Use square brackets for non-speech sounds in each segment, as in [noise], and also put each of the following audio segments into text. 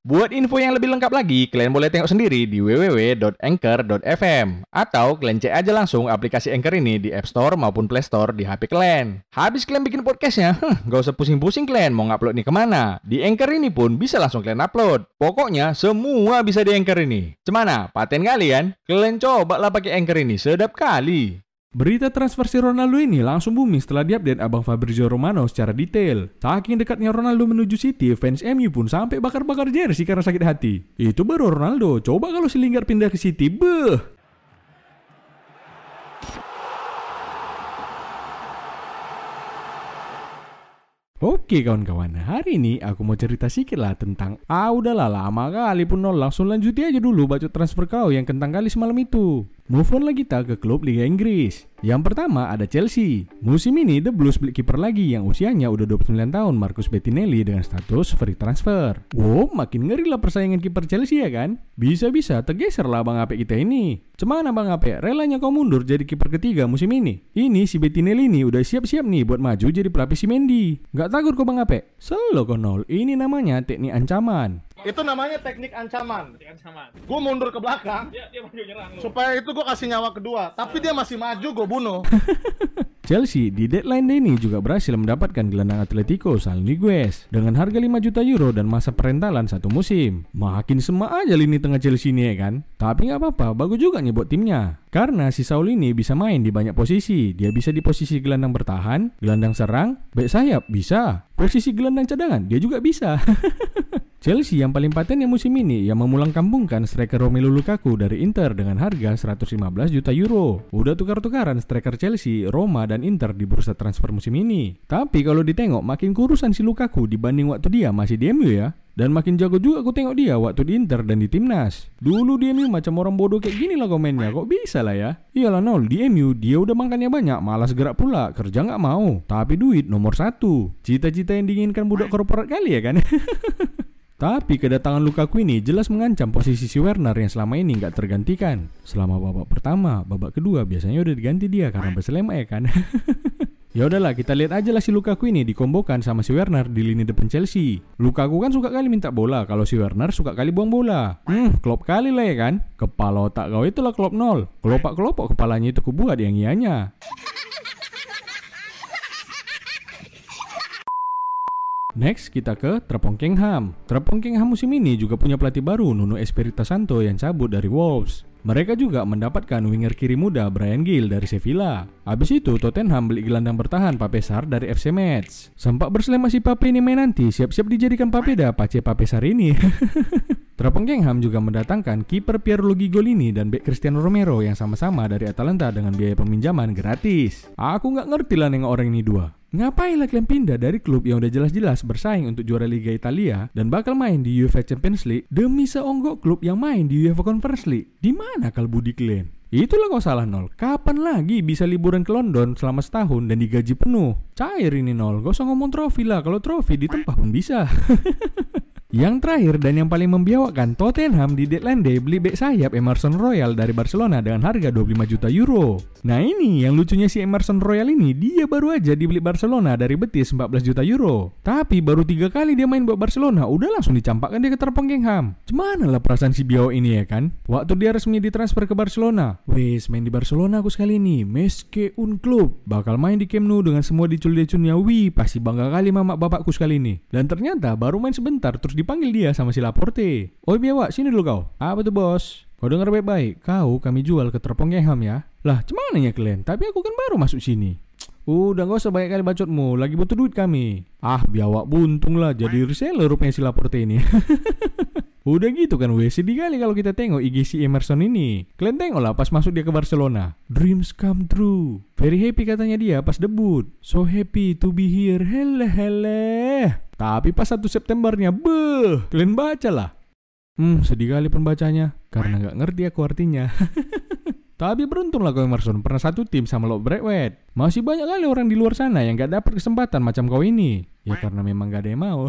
Buat info yang lebih lengkap lagi, kalian boleh tengok sendiri di www.anchor.fm atau kalian cek aja langsung aplikasi Anchor ini di App Store maupun Play Store di HP kalian. Habis kalian bikin podcastnya, huh, gak usah pusing-pusing kalian mau ngupload nih ke mana. Di Anchor ini pun bisa langsung kalian upload. Pokoknya semua bisa di Anchor ini. Cemana? Paten kalian? Kalian coba lah pakai Anchor ini, sedap kali. Berita transfer si Ronaldo ini langsung booming setelah diupdate abang Fabrizio Romano secara detail. Saking dekatnya Ronaldo menuju City, fans MU pun sampai bakar-bakar jersey karena sakit hati. Itu baru Ronaldo, coba kalau si Lingard pindah ke City, beuh! Oke kawan-kawan, hari ini aku mau cerita sedikit lah tentang Ah udahlah lama kali pun nol Langsung lanjuti aja dulu baca transfer kau yang kentang kali semalam itu Move on lagi kita ke klub Liga Inggris yang pertama ada Chelsea. Musim ini The Blues beli kiper lagi yang usianya udah 29 tahun, Marcus Bettinelli dengan status free transfer. Wow, makin ngeri lah persaingan kiper Chelsea ya kan? Bisa-bisa tergeser lah Bang Ape kita ini. Cemana Bang Ape? Relanya kau mundur jadi kiper ketiga musim ini? Ini si Bettinelli ini udah siap-siap nih buat maju jadi pelapis si Mendy. Gak takut kok Bang Ape? Selo konol, ini namanya teknik ancaman. Itu namanya teknik ancaman. Teknik ancaman. Gue mundur ke belakang. Dia, dia maju nyerang lu. Supaya itu gue kasih nyawa kedua. Tapi dia masih maju, gue bunuh. [laughs] Chelsea di deadline day ini juga berhasil mendapatkan gelandang Atletico Sal Niguez dengan harga 5 juta euro dan masa perentalan satu musim. Makin semak aja lini tengah Chelsea ini ya kan. Tapi nggak apa-apa, bagus juga nih buat timnya. Karena si Saul ini bisa main di banyak posisi. Dia bisa di posisi gelandang bertahan, gelandang serang, back sayap bisa. Posisi gelandang cadangan dia juga bisa. [laughs] Chelsea yang paling paten yang musim ini yang memulang kampungkan striker Romelu Lukaku dari Inter dengan harga 115 juta euro. Udah tukar-tukaran striker Chelsea, Roma, dan Inter di bursa transfer musim ini. Tapi kalau ditengok makin kurusan si Lukaku dibanding waktu dia masih di MU ya. Dan makin jago juga aku tengok dia waktu di Inter dan di timnas. Dulu di MU macam orang bodoh kayak gini lah komennya, kok bisa lah ya? Iyalah nol, di MU dia udah makannya banyak, malas gerak pula, kerja nggak mau. Tapi duit nomor satu. Cita-cita yang diinginkan budak korporat kali ya kan? [laughs] Tapi kedatangan Lukaku ini jelas mengancam posisi si Werner yang selama ini nggak tergantikan. Selama babak pertama, babak kedua biasanya udah diganti dia karena berselema ya kan. [laughs] ya udahlah kita lihat aja lah si Lukaku ini dikombokan sama si Werner di lini depan Chelsea. Lukaku kan suka kali minta bola, kalau si Werner suka kali buang bola. Hmm, klop kali lah ya kan. Kepala otak kau itulah klop nol. Kelopak-kelopok kepalanya itu kubuat yang ianya. Next kita ke Trepongkengham. Trepongkengham musim ini juga punya pelatih baru Nuno Espirito Santo yang cabut dari Wolves. Mereka juga mendapatkan winger kiri muda Brian Gill dari Sevilla. Habis itu Tottenham beli gelandang bertahan Papesar dari FC Metz. Sempat berselema si Pape ini main nanti, siap-siap dijadikan Papeda Pace Papesar ini. [laughs] Trepongkengham juga mendatangkan kiper Pierluigi Golini dan bek Cristiano Romero yang sama-sama dari Atalanta dengan biaya peminjaman gratis. Aku nggak ngerti lah nengok orang ini dua. Ngapain lah kalian pindah dari klub yang udah jelas-jelas bersaing untuk juara Liga Italia dan bakal main di UEFA Champions League demi seonggok klub yang main di UEFA Conference League? Di mana kalau budi kalian? Itulah kok salah nol. Kapan lagi bisa liburan ke London selama setahun dan digaji penuh? Cair ini nol. Gak usah ngomong trofi lah. Kalau trofi di tempat pun bisa. [laughs] Yang terakhir dan yang paling membiawakan Tottenham di deadline day beli bek sayap Emerson Royal dari Barcelona dengan harga 25 juta euro. Nah ini yang lucunya si Emerson Royal ini dia baru aja dibeli Barcelona dari Betis 14 juta euro. Tapi baru tiga kali dia main buat Barcelona udah langsung dicampakkan dia ke Terpengkengham. Cemana lah perasaan si Biao ini ya kan? Waktu dia resmi ditransfer ke Barcelona. Wes main di Barcelona aku sekali ini. Meske un club. Bakal main di Camp Nou dengan semua dicul-diculnya. Wih pasti bangga kali mamak bapakku sekali ini. Dan ternyata baru main sebentar terus dipanggil dia sama si Laporte. Oh iya wak, sini dulu kau. Apa tuh bos? Kau dengar baik-baik, kau kami jual ke Terpongkengham ya. Lah, cemana ya kalian? Tapi aku kan baru masuk sini. Udah gak usah banyak kali bacotmu, lagi butuh duit kami. Ah, biawak buntung lah, jadi reseller rupanya si Laporte ini. [laughs] Udah gitu kan weh, sedih kali kalau kita tengok IG si Emerson ini. Kalian tengok lah pas masuk dia ke Barcelona. Dreams come true. Very happy katanya dia pas debut. So happy to be here. Hele hele. Tapi pas 1 Septembernya, beh, kalian baca lah. Hmm, sedih kali pembacanya, karena nggak ngerti aku artinya. [laughs] Tapi beruntunglah kau Emerson pernah satu tim sama Lord Bradway. Masih banyak kali orang di luar sana yang gak dapat kesempatan macam kau ini. Ya karena memang gak ada yang mau.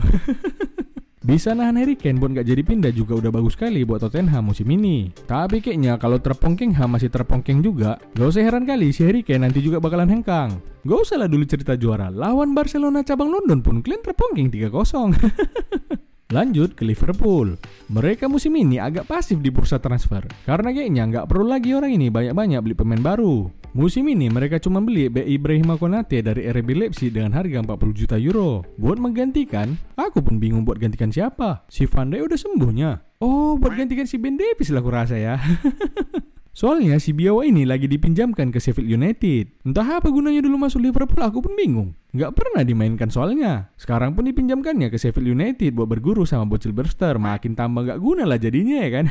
[laughs] Bisa nahan Harry Kane buat gak jadi pindah juga udah bagus sekali buat Tottenham musim ini. Tapi kayaknya kalau terpongking Ham masih terpongking juga, gak usah heran kali si Harry Kane nanti juga bakalan hengkang. Gak usah lah dulu cerita juara, lawan Barcelona cabang London pun kalian terpongking 3-0. Lanjut ke Liverpool. Mereka musim ini agak pasif di bursa transfer karena kayaknya nggak perlu lagi orang ini banyak-banyak beli pemain baru. Musim ini mereka cuma beli. Ibrahim Konate dari RB Leipzig dengan harga 40 juta euro. Buat menggantikan, aku pun bingung buat gantikan siapa. Si Van Dijk udah sembuhnya. Oh, buat gantikan si Ben Davies lah aku rasa ya. [laughs] Soalnya si Biawa ini lagi dipinjamkan ke Sheffield United. Entah apa gunanya dulu masuk Liverpool, aku pun bingung. Nggak pernah dimainkan soalnya. Sekarang pun dipinjamkannya ke Sheffield United buat berguru sama Bocil Berster. Makin tambah nggak guna lah jadinya ya kan.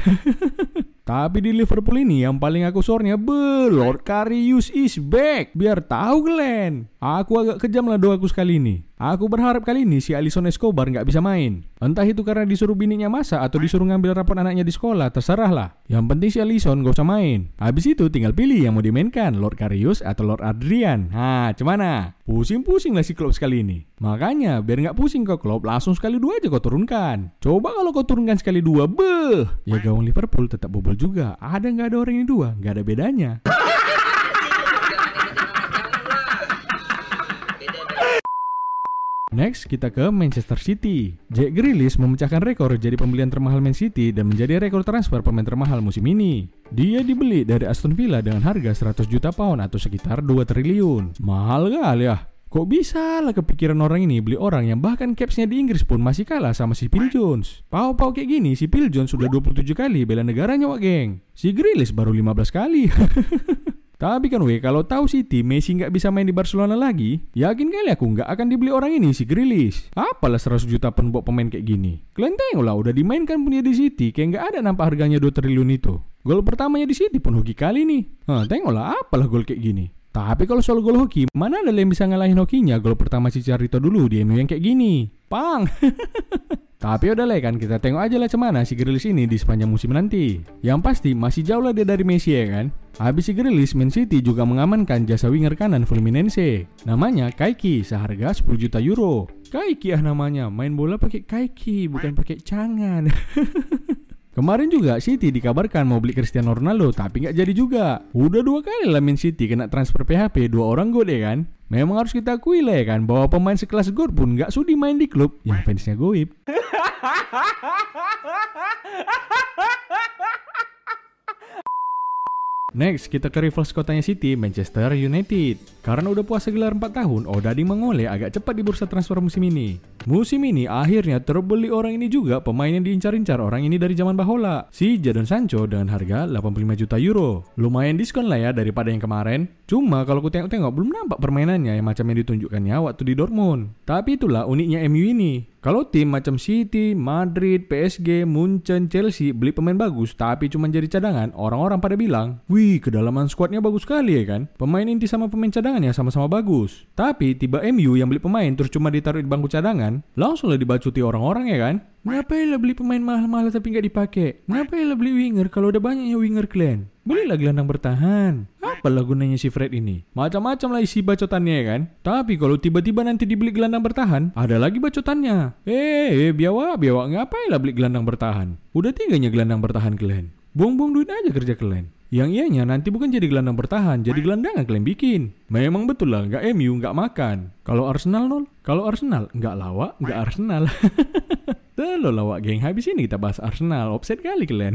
[laughs] Tapi di Liverpool ini yang paling aku sornya be Lord Karius is back. Biar tahu Glenn. Aku agak kejam lah doaku sekali ini. Aku berharap kali ini si Alison Escobar nggak bisa main. Entah itu karena disuruh bininya masa atau disuruh ngambil rapot anaknya di sekolah, terserah lah. Yang penting si Alison gak usah main. Habis itu tinggal pilih yang mau dimainkan, Lord Karius atau Lord Adrian. Nah, cemana? Pusing-pusing lah si klub sekali ini. Makanya, biar nggak pusing ke klub, langsung sekali dua aja kau turunkan. Coba kalau kau turunkan sekali dua, beh. Ya gawang Liverpool tetap bobol juga. Ada nggak ada orang ini dua, nggak ada bedanya. Next, kita ke Manchester City. Jack Grealish memecahkan rekor jadi pembelian termahal Man City dan menjadi rekor transfer pemain termahal musim ini. Dia dibeli dari Aston Villa dengan harga 100 juta pound atau sekitar 2 triliun. Mahal kali ya. Kok bisa lah kepikiran orang ini beli orang yang bahkan capsnya di Inggris pun masih kalah sama si Phil Jones. Pau-pau kayak gini, si Phil Jones sudah 27 kali bela negaranya wak geng. Si Grealish baru 15 kali. [laughs] Tapi kan weh, kalau tahu City Messi nggak bisa main di Barcelona lagi, yakin kali aku nggak akan dibeli orang ini si Grealish. Apalah 100 juta pun buat pemain kayak gini. Kalian tengok lah, udah dimainkan punya di City, kayak nggak ada nampak harganya 2 triliun itu. Gol pertamanya di City pun hoki kali nih. Nah, tengoklah apalah gol kayak gini. Tapi kalau soal gol hoki, mana ada yang bisa ngalahin hokinya gol pertama si Carito dulu di MU yang kayak gini. Pang! [laughs] Tapi udah lah kan kita tengok aja lah cemana si Grealish ini di sepanjang musim nanti. Yang pasti masih jauh lah dia dari Messi ya kan. Habis si Grealish, Man City juga mengamankan jasa winger kanan Fluminense. Namanya Kaiki seharga 10 juta euro. Kaiki ah namanya, main bola pakai Kaiki bukan pakai cangan. [laughs] Kemarin juga City dikabarkan mau beli Cristiano Ronaldo tapi nggak jadi juga. Udah dua kali lah Man City kena transfer PHP dua orang gol ya kan. Memang harus kita akui lah ya kan bahwa pemain sekelas God pun nggak sudi main di klub yang fansnya goib. Next, kita ke rivals kotanya City, Manchester United. Karena udah puasa gelar 4 tahun, Odading mengoleh agak cepat di bursa transfer musim ini. Musim ini akhirnya terbeli orang ini juga pemain yang diincar-incar orang ini dari zaman Bahola, si Jadon Sancho dengan harga 85 juta euro. Lumayan diskon lah ya daripada yang kemarin. Cuma kalau ku tengok-tengok belum nampak permainannya yang macam yang ditunjukkannya waktu di Dortmund. Tapi itulah uniknya MU ini. Kalau tim macam City, Madrid, PSG, Munchen, Chelsea beli pemain bagus tapi cuma jadi cadangan, orang-orang pada bilang, wih kedalaman skuadnya bagus sekali ya kan? Pemain inti sama pemain cadangannya sama-sama bagus. Tapi tiba MU yang beli pemain terus cuma ditaruh di bangku cadangan, langsung lah dibacuti orang-orang ya kan? Ngapain lah beli pemain mahal-mahal tapi nggak dipakai? Ngapain lah beli winger kalau udah banyaknya winger kalian? Belilah gelandang bertahan. Apalah gunanya si Fred ini? Macam-macam lah isi bacotannya ya kan? Tapi kalau tiba-tiba nanti dibeli gelandang bertahan, ada lagi bacotannya. Eh, eh biawa, biawa ngapain lah beli gelandang bertahan? Udah tiganya gelandang bertahan kalian. Buang-buang duit aja kerja kalian. Yang ianya nanti bukan jadi gelandang bertahan, jadi gelandangan kalian bikin. Memang betul lah, nggak MU, nggak makan. Kalau Arsenal nol, kalau Arsenal nggak lawak, nggak Arsenal. [laughs] Telo lawak geng, habis ini kita bahas Arsenal, offset kali kalian.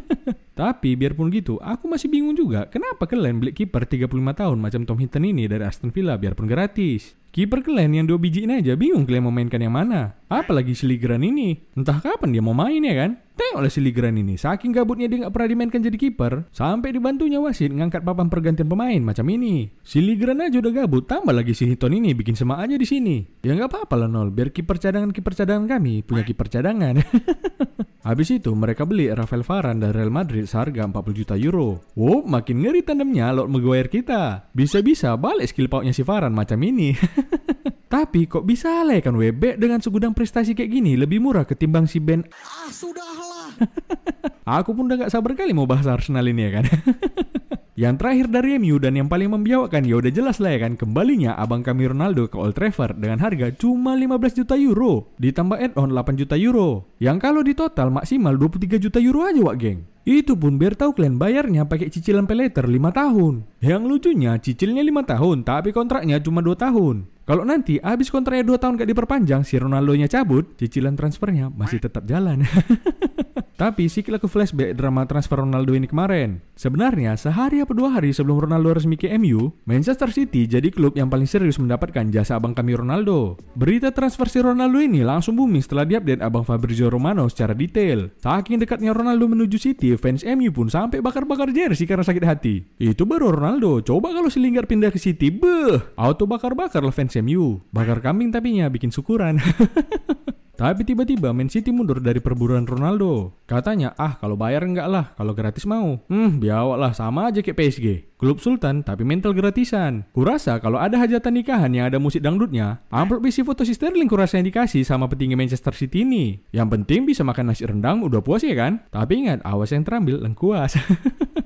[laughs] Tapi biarpun gitu, aku masih bingung juga kenapa kalian beli kiper 35 tahun macam Tom Hinton ini dari Aston Villa biarpun gratis. Kiper kalian yang dua biji ini aja bingung kalian mau mainkan yang mana. Apalagi si Ligran ini. Entah kapan dia mau main ya kan? Tengoklah si Ligran ini, saking gabutnya dia nggak pernah dimainkan jadi kiper, sampai dibantunya wasit ngangkat papan pergantian pemain macam ini. Si Ligran aja udah gabut, tambah lagi si Hinton ini bikin semak aja di sini. Ya nggak apa-apa lah nol, biar kiper cadangan kiper cadangan kami punya kiper cadangan. [laughs] Habis itu mereka beli Rafael Varane dari Real Madrid seharga 40 juta euro. Wow, makin ngeri tandemnya Lord Maguire kita. Bisa-bisa balik skill pautnya si Varane macam ini. [laughs] [laughs] Tapi kok bisa lah kan WB dengan segudang prestasi kayak gini lebih murah ketimbang si Ben. Ah, sudahlah. [laughs] Aku pun udah gak sabar kali mau bahas Arsenal ini ya kan. [laughs] yang terakhir dari MU dan yang paling membiawakan ya udah jelas lah ya kan kembalinya abang kami Ronaldo ke Old Trafford dengan harga cuma 15 juta euro ditambah add-on 8 juta euro. Yang kalau di total maksimal 23 juta euro aja wak geng. Itu pun biar tahu kalian bayarnya pakai cicilan peleter 5 tahun. Yang lucunya cicilnya 5 tahun tapi kontraknya cuma 2 tahun. Kalau nanti habis kontraknya 2 tahun gak diperpanjang si Ronaldo-nya cabut, cicilan transfernya masih tetap jalan. [laughs] Tapi sikil ke flashback drama transfer Ronaldo ini kemarin. Sebenarnya sehari atau dua hari sebelum Ronaldo resmi ke MU, Manchester City jadi klub yang paling serius mendapatkan jasa abang kami Ronaldo. Berita transfer si Ronaldo ini langsung booming setelah diupdate abang Fabrizio Romano secara detail. Saking dekatnya Ronaldo menuju City, fans MU pun sampai bakar-bakar jersey karena sakit hati. Itu baru Ronaldo. Coba kalau si Lingard pindah ke City, beh, auto bakar-bakar lah fans MU. Bakar kambing tapi nya bikin syukuran. [laughs] Tapi tiba-tiba Man City mundur dari perburuan Ronaldo. Katanya, ah kalau bayar enggak lah, kalau gratis mau. Hmm, biawak lah, sama aja kayak PSG. Klub Sultan tapi mental gratisan. Kurasa kalau ada hajatan nikahan yang ada musik dangdutnya, amplop isi foto si Sterling kurasa yang dikasih sama petinggi Manchester City ini. Yang penting bisa makan nasi rendang udah puas ya kan? Tapi ingat, awas yang terambil lengkuas. [laughs]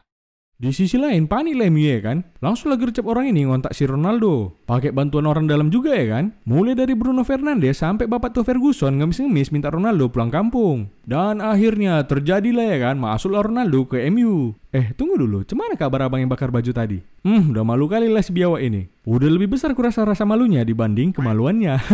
Di sisi lain panik lah ya kan. Langsung lagi gercep orang ini ngontak si Ronaldo. Pakai bantuan orang dalam juga ya kan. Mulai dari Bruno Fernandes sampai bapak tuh Ferguson ngemis-ngemis minta Ronaldo pulang kampung. Dan akhirnya terjadilah ya kan masuklah Ronaldo ke MU. Eh tunggu dulu, cemana kabar abang yang bakar baju tadi? Hmm udah malu kali lah si biawak ini. Udah lebih besar kurasa rasa malunya dibanding kemaluannya. [laughs]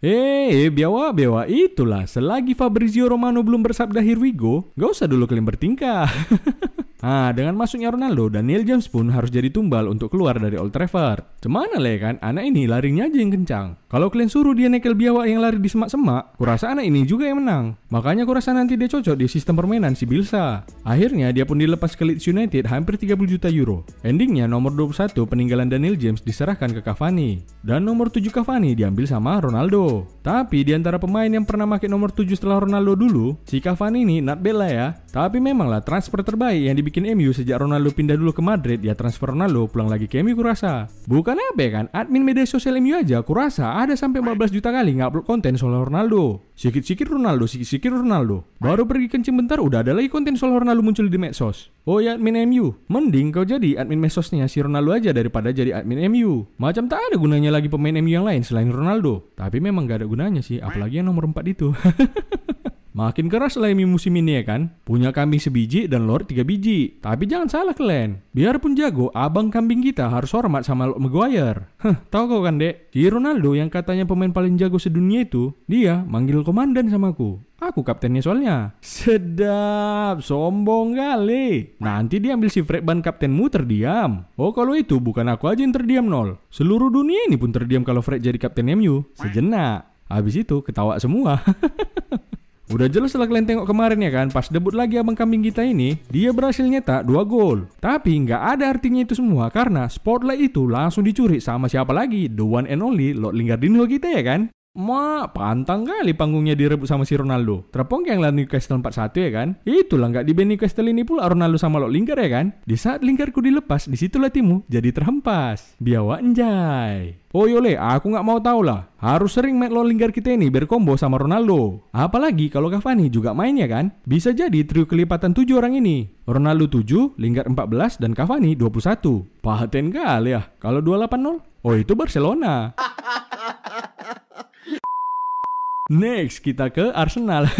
Eh, biawa biawa itulah. Selagi Fabrizio Romano belum bersabda here we gak usah dulu kalian bertingkah. [laughs] Ah, dengan masuknya Ronaldo, Daniel James pun harus jadi tumbal untuk keluar dari Old Trafford. Cemana lah ya kan, anak ini larinya aja yang kencang. Kalau kalian suruh dia nekel biawak yang lari di semak-semak, kurasa anak ini juga yang menang. Makanya kurasa nanti dia cocok di sistem permainan si Bilsa. Akhirnya dia pun dilepas ke Leeds United hampir 30 juta euro. Endingnya nomor 21 peninggalan Daniel James diserahkan ke Cavani. Dan nomor 7 Cavani diambil sama Ronaldo. Tapi di antara pemain yang pernah pakai nomor 7 setelah Ronaldo dulu, si Cavani ini not bad lah ya. Tapi memanglah transfer terbaik yang dibikin MU sejak Ronaldo pindah dulu ke Madrid, ya transfer Ronaldo pulang lagi ke MU kurasa. Bukan apa ya kan, admin media sosial MU aja kurasa ada sampai 14 juta kali ngupload konten soal Ronaldo. Sikit-sikit Ronaldo, sikit-sikit Ronaldo. Baru pergi kencing bentar udah ada lagi konten soal Ronaldo muncul di medsos. Oh ya admin MU, mending kau jadi admin medsosnya si Ronaldo aja daripada jadi admin MU. Macam tak ada gunanya lagi pemain MU yang lain selain Ronaldo. Tapi memang gak ada gunanya sih, apalagi yang nomor 4 itu. [laughs] Makin keras MU musim ini ya kan. Punya kambing sebiji dan Lord tiga biji. Tapi jangan salah kalian. Biarpun jago, abang kambing kita harus hormat sama Lord Maguire. Heh, tau kau kan dek? Si Ronaldo yang katanya pemain paling jago sedunia itu, dia manggil komandan sama aku. Aku kaptennya soalnya. Sedap, sombong kali. Nanti dia ambil si Fred ban kaptenmu terdiam. Oh kalau itu bukan aku aja yang terdiam nol. Seluruh dunia ini pun terdiam kalau Fred jadi kapten MU. Sejenak. Habis itu ketawa semua. [laughs] Udah jelas setelah kalian tengok kemarin ya kan, pas debut lagi abang kambing kita ini, dia berhasil nyetak 2 gol. Tapi nggak ada artinya itu semua karena spotlight itu langsung dicuri sama siapa lagi? The one and only Lord Lingardinho kita ya kan? Ma, pantang kali panggungnya direbut sama si Ronaldo. Terpong yang lah Newcastle 4-1 ya kan? Itulah nggak di band Newcastle ini pula Ronaldo sama Lok Lingard ya kan? Di saat Lingardku dilepas, di situlah timu jadi terhempas. Biawa enjay. Oh yole, aku nggak mau tahu lah. Harus sering main Lok Lingard kita ini berkombo sama Ronaldo. Apalagi kalau Cavani juga main ya kan? Bisa jadi trio kelipatan 7 orang ini. Ronaldo 7, Lingard 14, dan Cavani 21. Paten kali ya. Kalau 280? Oh itu Barcelona. Next kita ke Arsenal.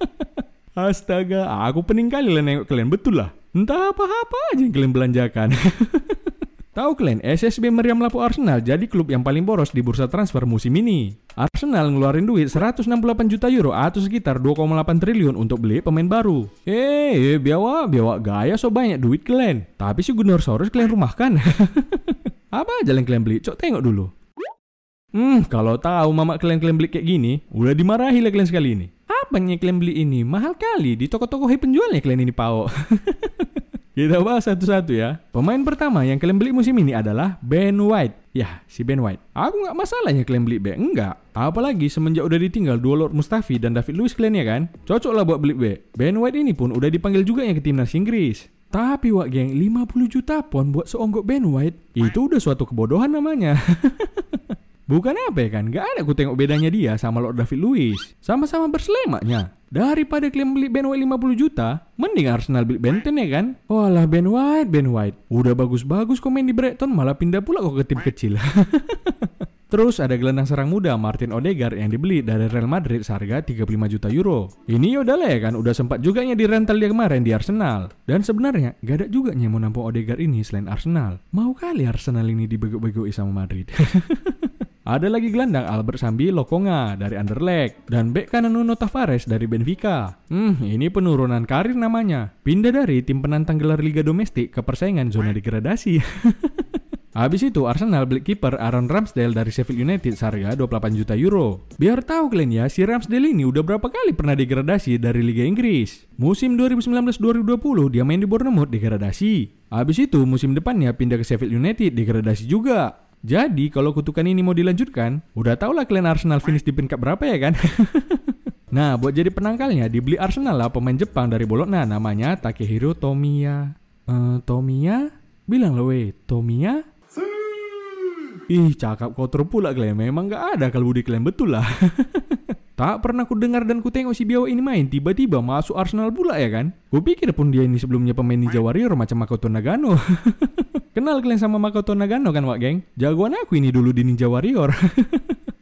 [laughs] Astaga, aku pening kali lah nengok kalian betul lah. Entah apa-apa aja yang kalian belanjakan. [laughs] Tahu kalian, SSB meriam lapu Arsenal jadi klub yang paling boros di bursa transfer musim ini. Arsenal ngeluarin duit 168 juta euro atau sekitar 2,8 triliun untuk beli pemain baru. Eh, eh biawa, biawa gaya so banyak duit kalian. Tapi si Gunnar Soros kalian rumahkan. [laughs] Apa aja yang kalian beli? Cok tengok dulu. Hmm, kalau tahu mama kalian kalian beli kayak gini, udah dimarahi lah kalian sekali ini. Apa yang kalian beli ini? Mahal kali di toko-toko penjualnya kalian ini pao. [laughs] Kita bahas satu-satu ya. Pemain pertama yang kalian beli musim ini adalah Ben White. Ya, si Ben White. Aku nggak masalahnya kalian beli B. Enggak. Apalagi semenjak udah ditinggal dua Lord Mustafi dan David Luiz kalian ya kan? Cocok lah buat beli B. Ben White ini pun udah dipanggil juga yang ke timnas Inggris. Tapi wak geng, 50 juta pon buat seonggok Ben White, itu udah suatu kebodohan namanya. [laughs] Bukan apa ya kan, gak ada aku tengok bedanya dia sama Lord David Luiz. Sama-sama berselemaknya. Daripada kalian beli Ben White 50 juta, mending Arsenal beli Benten ya kan? Walah Ben White, Ben White. Udah bagus-bagus komen di Brighton, malah pindah pula kok ke tim kecil. [laughs] Terus ada gelandang serang muda Martin Odegaard yang dibeli dari Real Madrid seharga 35 juta euro. Ini udah lah ya kan, udah sempat juga di rental dia kemarin di Arsenal. Dan sebenarnya gak ada juga yang mau nampung Odegaard ini selain Arsenal. Mau kali Arsenal ini dibego-begoi sama Madrid. [laughs] Ada lagi gelandang Albert Sambi Lokonga dari Anderlecht dan bek kanan Nuno Tavares dari Benfica. Hmm, ini penurunan karir namanya. Pindah dari tim penantang gelar Liga Domestik ke persaingan zona degradasi. [laughs] Habis itu Arsenal beli kiper Aaron Ramsdale dari Sheffield United seharga 28 juta euro. Biar tahu kalian ya, si Ramsdale ini udah berapa kali pernah degradasi dari Liga Inggris. Musim 2019-2020 dia main di Bournemouth degradasi. Habis itu musim depannya pindah ke Sheffield United degradasi juga. Jadi kalau kutukan ini mau dilanjutkan, udah tau lah kalian Arsenal finish di peringkat berapa ya kan? [laughs] nah, buat jadi penangkalnya dibeli Arsenal lah pemain Jepang dari Bologna namanya Takehiro Tomiya. Uh, Tomiya? Bilang lo weh, Tomiya? Ih, cakap kotor pula kalian. Memang gak ada kalau budi kalian betul lah. [laughs] Tak pernah ku dengar dan ku tengok si Biawa ini main, tiba-tiba masuk Arsenal pula ya kan? Ku pikir pun dia ini sebelumnya pemain Ninja Warrior macam Makoto Nagano. [laughs] Kenal kalian sama Makoto Nagano kan wak geng? Jagoan aku ini dulu di Ninja Warrior. [laughs]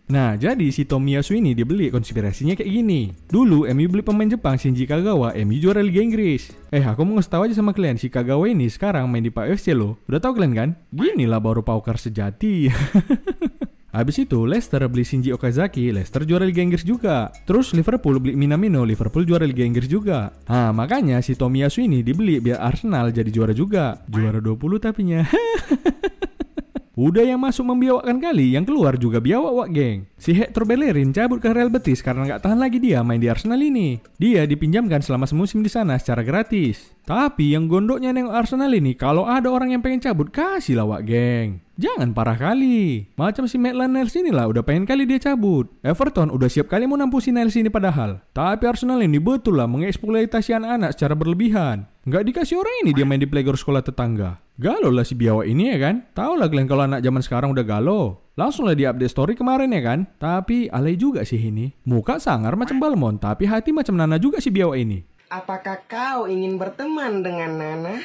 Nah, jadi si Tomiyasu ini dibeli konspirasinya kayak gini. Dulu MU beli pemain Jepang Shinji Kagawa, MU juara Liga Inggris. Eh, aku mau ngasih tahu aja sama kalian, si Kagawa ini sekarang main di PFC loh. Udah tau kalian kan? Gini lah baru pauker sejati. [laughs] Habis itu Leicester beli Shinji Okazaki, Leicester juara Liga Inggris juga. Terus Liverpool beli Minamino, Liverpool juara Liga Inggris juga. Nah makanya si Tomiyasu ini dibeli biar Arsenal jadi juara juga. Juara 20 tapinya. [laughs] Udah yang masuk membiawakkan kali, yang keluar juga biawak wak geng. Si Hector Bellerin cabut ke Real Betis karena nggak tahan lagi dia main di Arsenal ini. Dia dipinjamkan selama semusim di sana secara gratis. Tapi yang gondoknya nengok Arsenal ini, kalau ada orang yang pengen cabut, kasih lah wak geng. Jangan parah kali. Macam si Maitland Niles ini lah, udah pengen kali dia cabut. Everton udah siap kali mau nampu si Niles ini padahal. Tapi Arsenal ini betul lah mengeksploitasi anak-anak secara berlebihan. Nggak dikasih orang ini dia main di playground sekolah tetangga. Galau lah si biawa ini ya kan. Tahu lah kalian kalau anak zaman sekarang udah galau. Langsung lah di update story kemarin ya kan. Tapi alay juga sih ini. Muka sangar macam Balmon, tapi hati macam Nana juga si biawa ini. Apakah kau ingin berteman dengan Nana?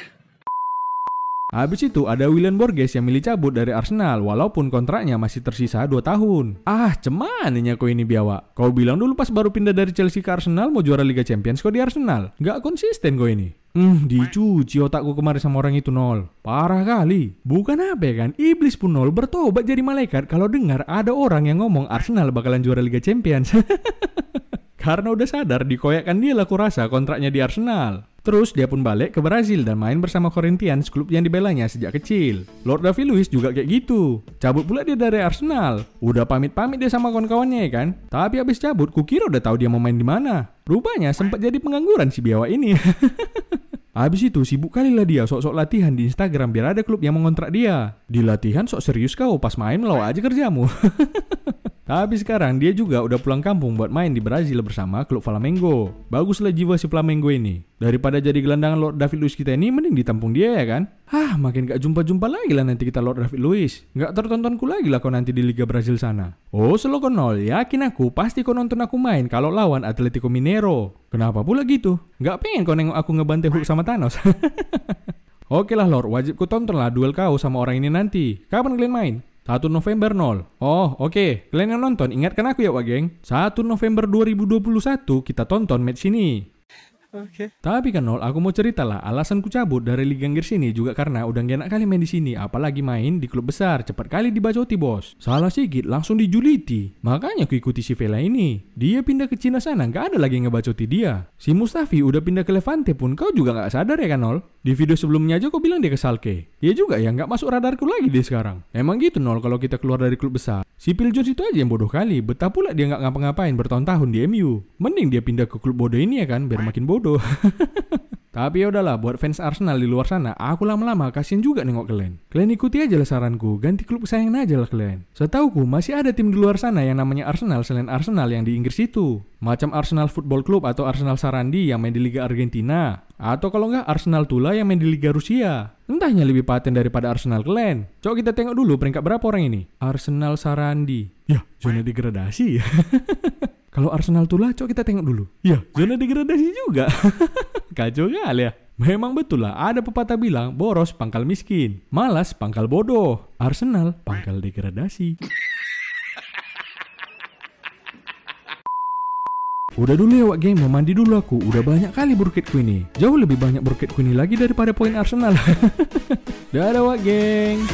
Habis itu ada William Borges yang milih cabut dari Arsenal walaupun kontraknya masih tersisa 2 tahun. Ah, cemananya kau ini biawa. Kau bilang dulu pas baru pindah dari Chelsea ke Arsenal mau juara Liga Champions kau di Arsenal. Gak konsisten kau ini. Hmm, dicuci otakku kemarin sama orang itu nol. Parah kali. Bukan apa ya kan, iblis pun nol bertobat jadi malaikat kalau dengar ada orang yang ngomong Arsenal bakalan juara Liga Champions. [laughs] Karena udah sadar dikoyakkan dia lah kurasa kontraknya di Arsenal. Terus dia pun balik ke Brazil dan main bersama Corinthians, klub yang dibelanya sejak kecil. Lord David Luiz juga kayak gitu. Cabut pula dia dari Arsenal. Udah pamit-pamit dia sama kawan-kawannya ya kan. Tapi habis cabut, kukira udah tahu dia mau main di mana. Rupanya sempat jadi pengangguran si biawa ini. [laughs] Habis itu sibuk kali lah dia sok-sok latihan di Instagram biar ada klub yang mengontrak dia. Di latihan sok serius kau, pas main melawa aja kerjamu. [laughs] Tapi sekarang dia juga udah pulang kampung buat main di Brazil bersama klub Flamengo. Baguslah jiwa si Flamengo ini. Daripada jadi gelandang Lord David Luiz kita ini, mending ditampung dia ya kan? Hah, makin gak jumpa-jumpa lagi lah nanti kita Lord David Luiz. Gak tertontonku lagi lah kau nanti di Liga Brazil sana. Oh, selo nol, yakin aku pasti kau nonton aku main kalau lawan Atletico Mineiro. Kenapa pula gitu? Gak pengen kau nengok aku ngebantai Hulk sama Thanos. [laughs] Oke lah Lord, wajib ku tonton lah duel kau sama orang ini nanti. Kapan kalian main? 1 November 0. Oh, oke. Okay. Kalian yang nonton, ingatkan aku ya, Wak Geng. 1 November 2021 kita tonton match ini. Oke. Tapi kan Nol, aku mau cerita lah, alasan ku cabut dari Liga Inggris ini juga karena udah gak enak kali main di sini, apalagi main di klub besar, cepat kali dibacoti bos. Salah sedikit langsung dijuliti. Makanya aku ikuti si Vela ini. Dia pindah ke Cina sana, gak ada lagi yang ngebacoti dia. Si Mustafi udah pindah ke Levante pun kau juga gak sadar ya kan Nol? Di video sebelumnya aja kau bilang dia ke Salke. Dia juga ya gak masuk radarku lagi deh sekarang. Emang gitu Nol kalau kita keluar dari klub besar. Si Phil Jones itu aja yang bodoh kali. Betah pula dia gak ngapa-ngapain bertahun-tahun di MU. Mending dia pindah ke klub bodoh ini ya kan, biar makin bodoh. [laughs] Tapi ya udahlah, buat fans Arsenal di luar sana, aku lama-lama kasihan juga nengok kalian. Kalian ikuti aja lah saranku, ganti klub kesayangan aja lah kalian. Setauku masih ada tim di luar sana yang namanya Arsenal selain Arsenal yang di Inggris itu. Macam Arsenal Football Club atau Arsenal Sarandi yang main di Liga Argentina. Atau kalau nggak Arsenal Tula yang main di Liga Rusia. Entahnya lebih paten daripada Arsenal kalian. Coba kita tengok dulu peringkat berapa orang ini. Arsenal Sarandi. Ya, zona degradasi. [laughs] Kalau Arsenal Tula, coba kita tengok dulu. Ya, zona degradasi juga. [laughs] Kacau kali ya. Memang betul lah, ada pepatah bilang, boros pangkal miskin, malas pangkal bodoh, Arsenal pangkal degradasi. Udah dulu ya Wak Geng, mau mandi dulu aku. Udah banyak kali burkitku ini. Jauh lebih banyak burkitku ini lagi daripada poin Arsenal. [laughs] Dadah Wak Geng.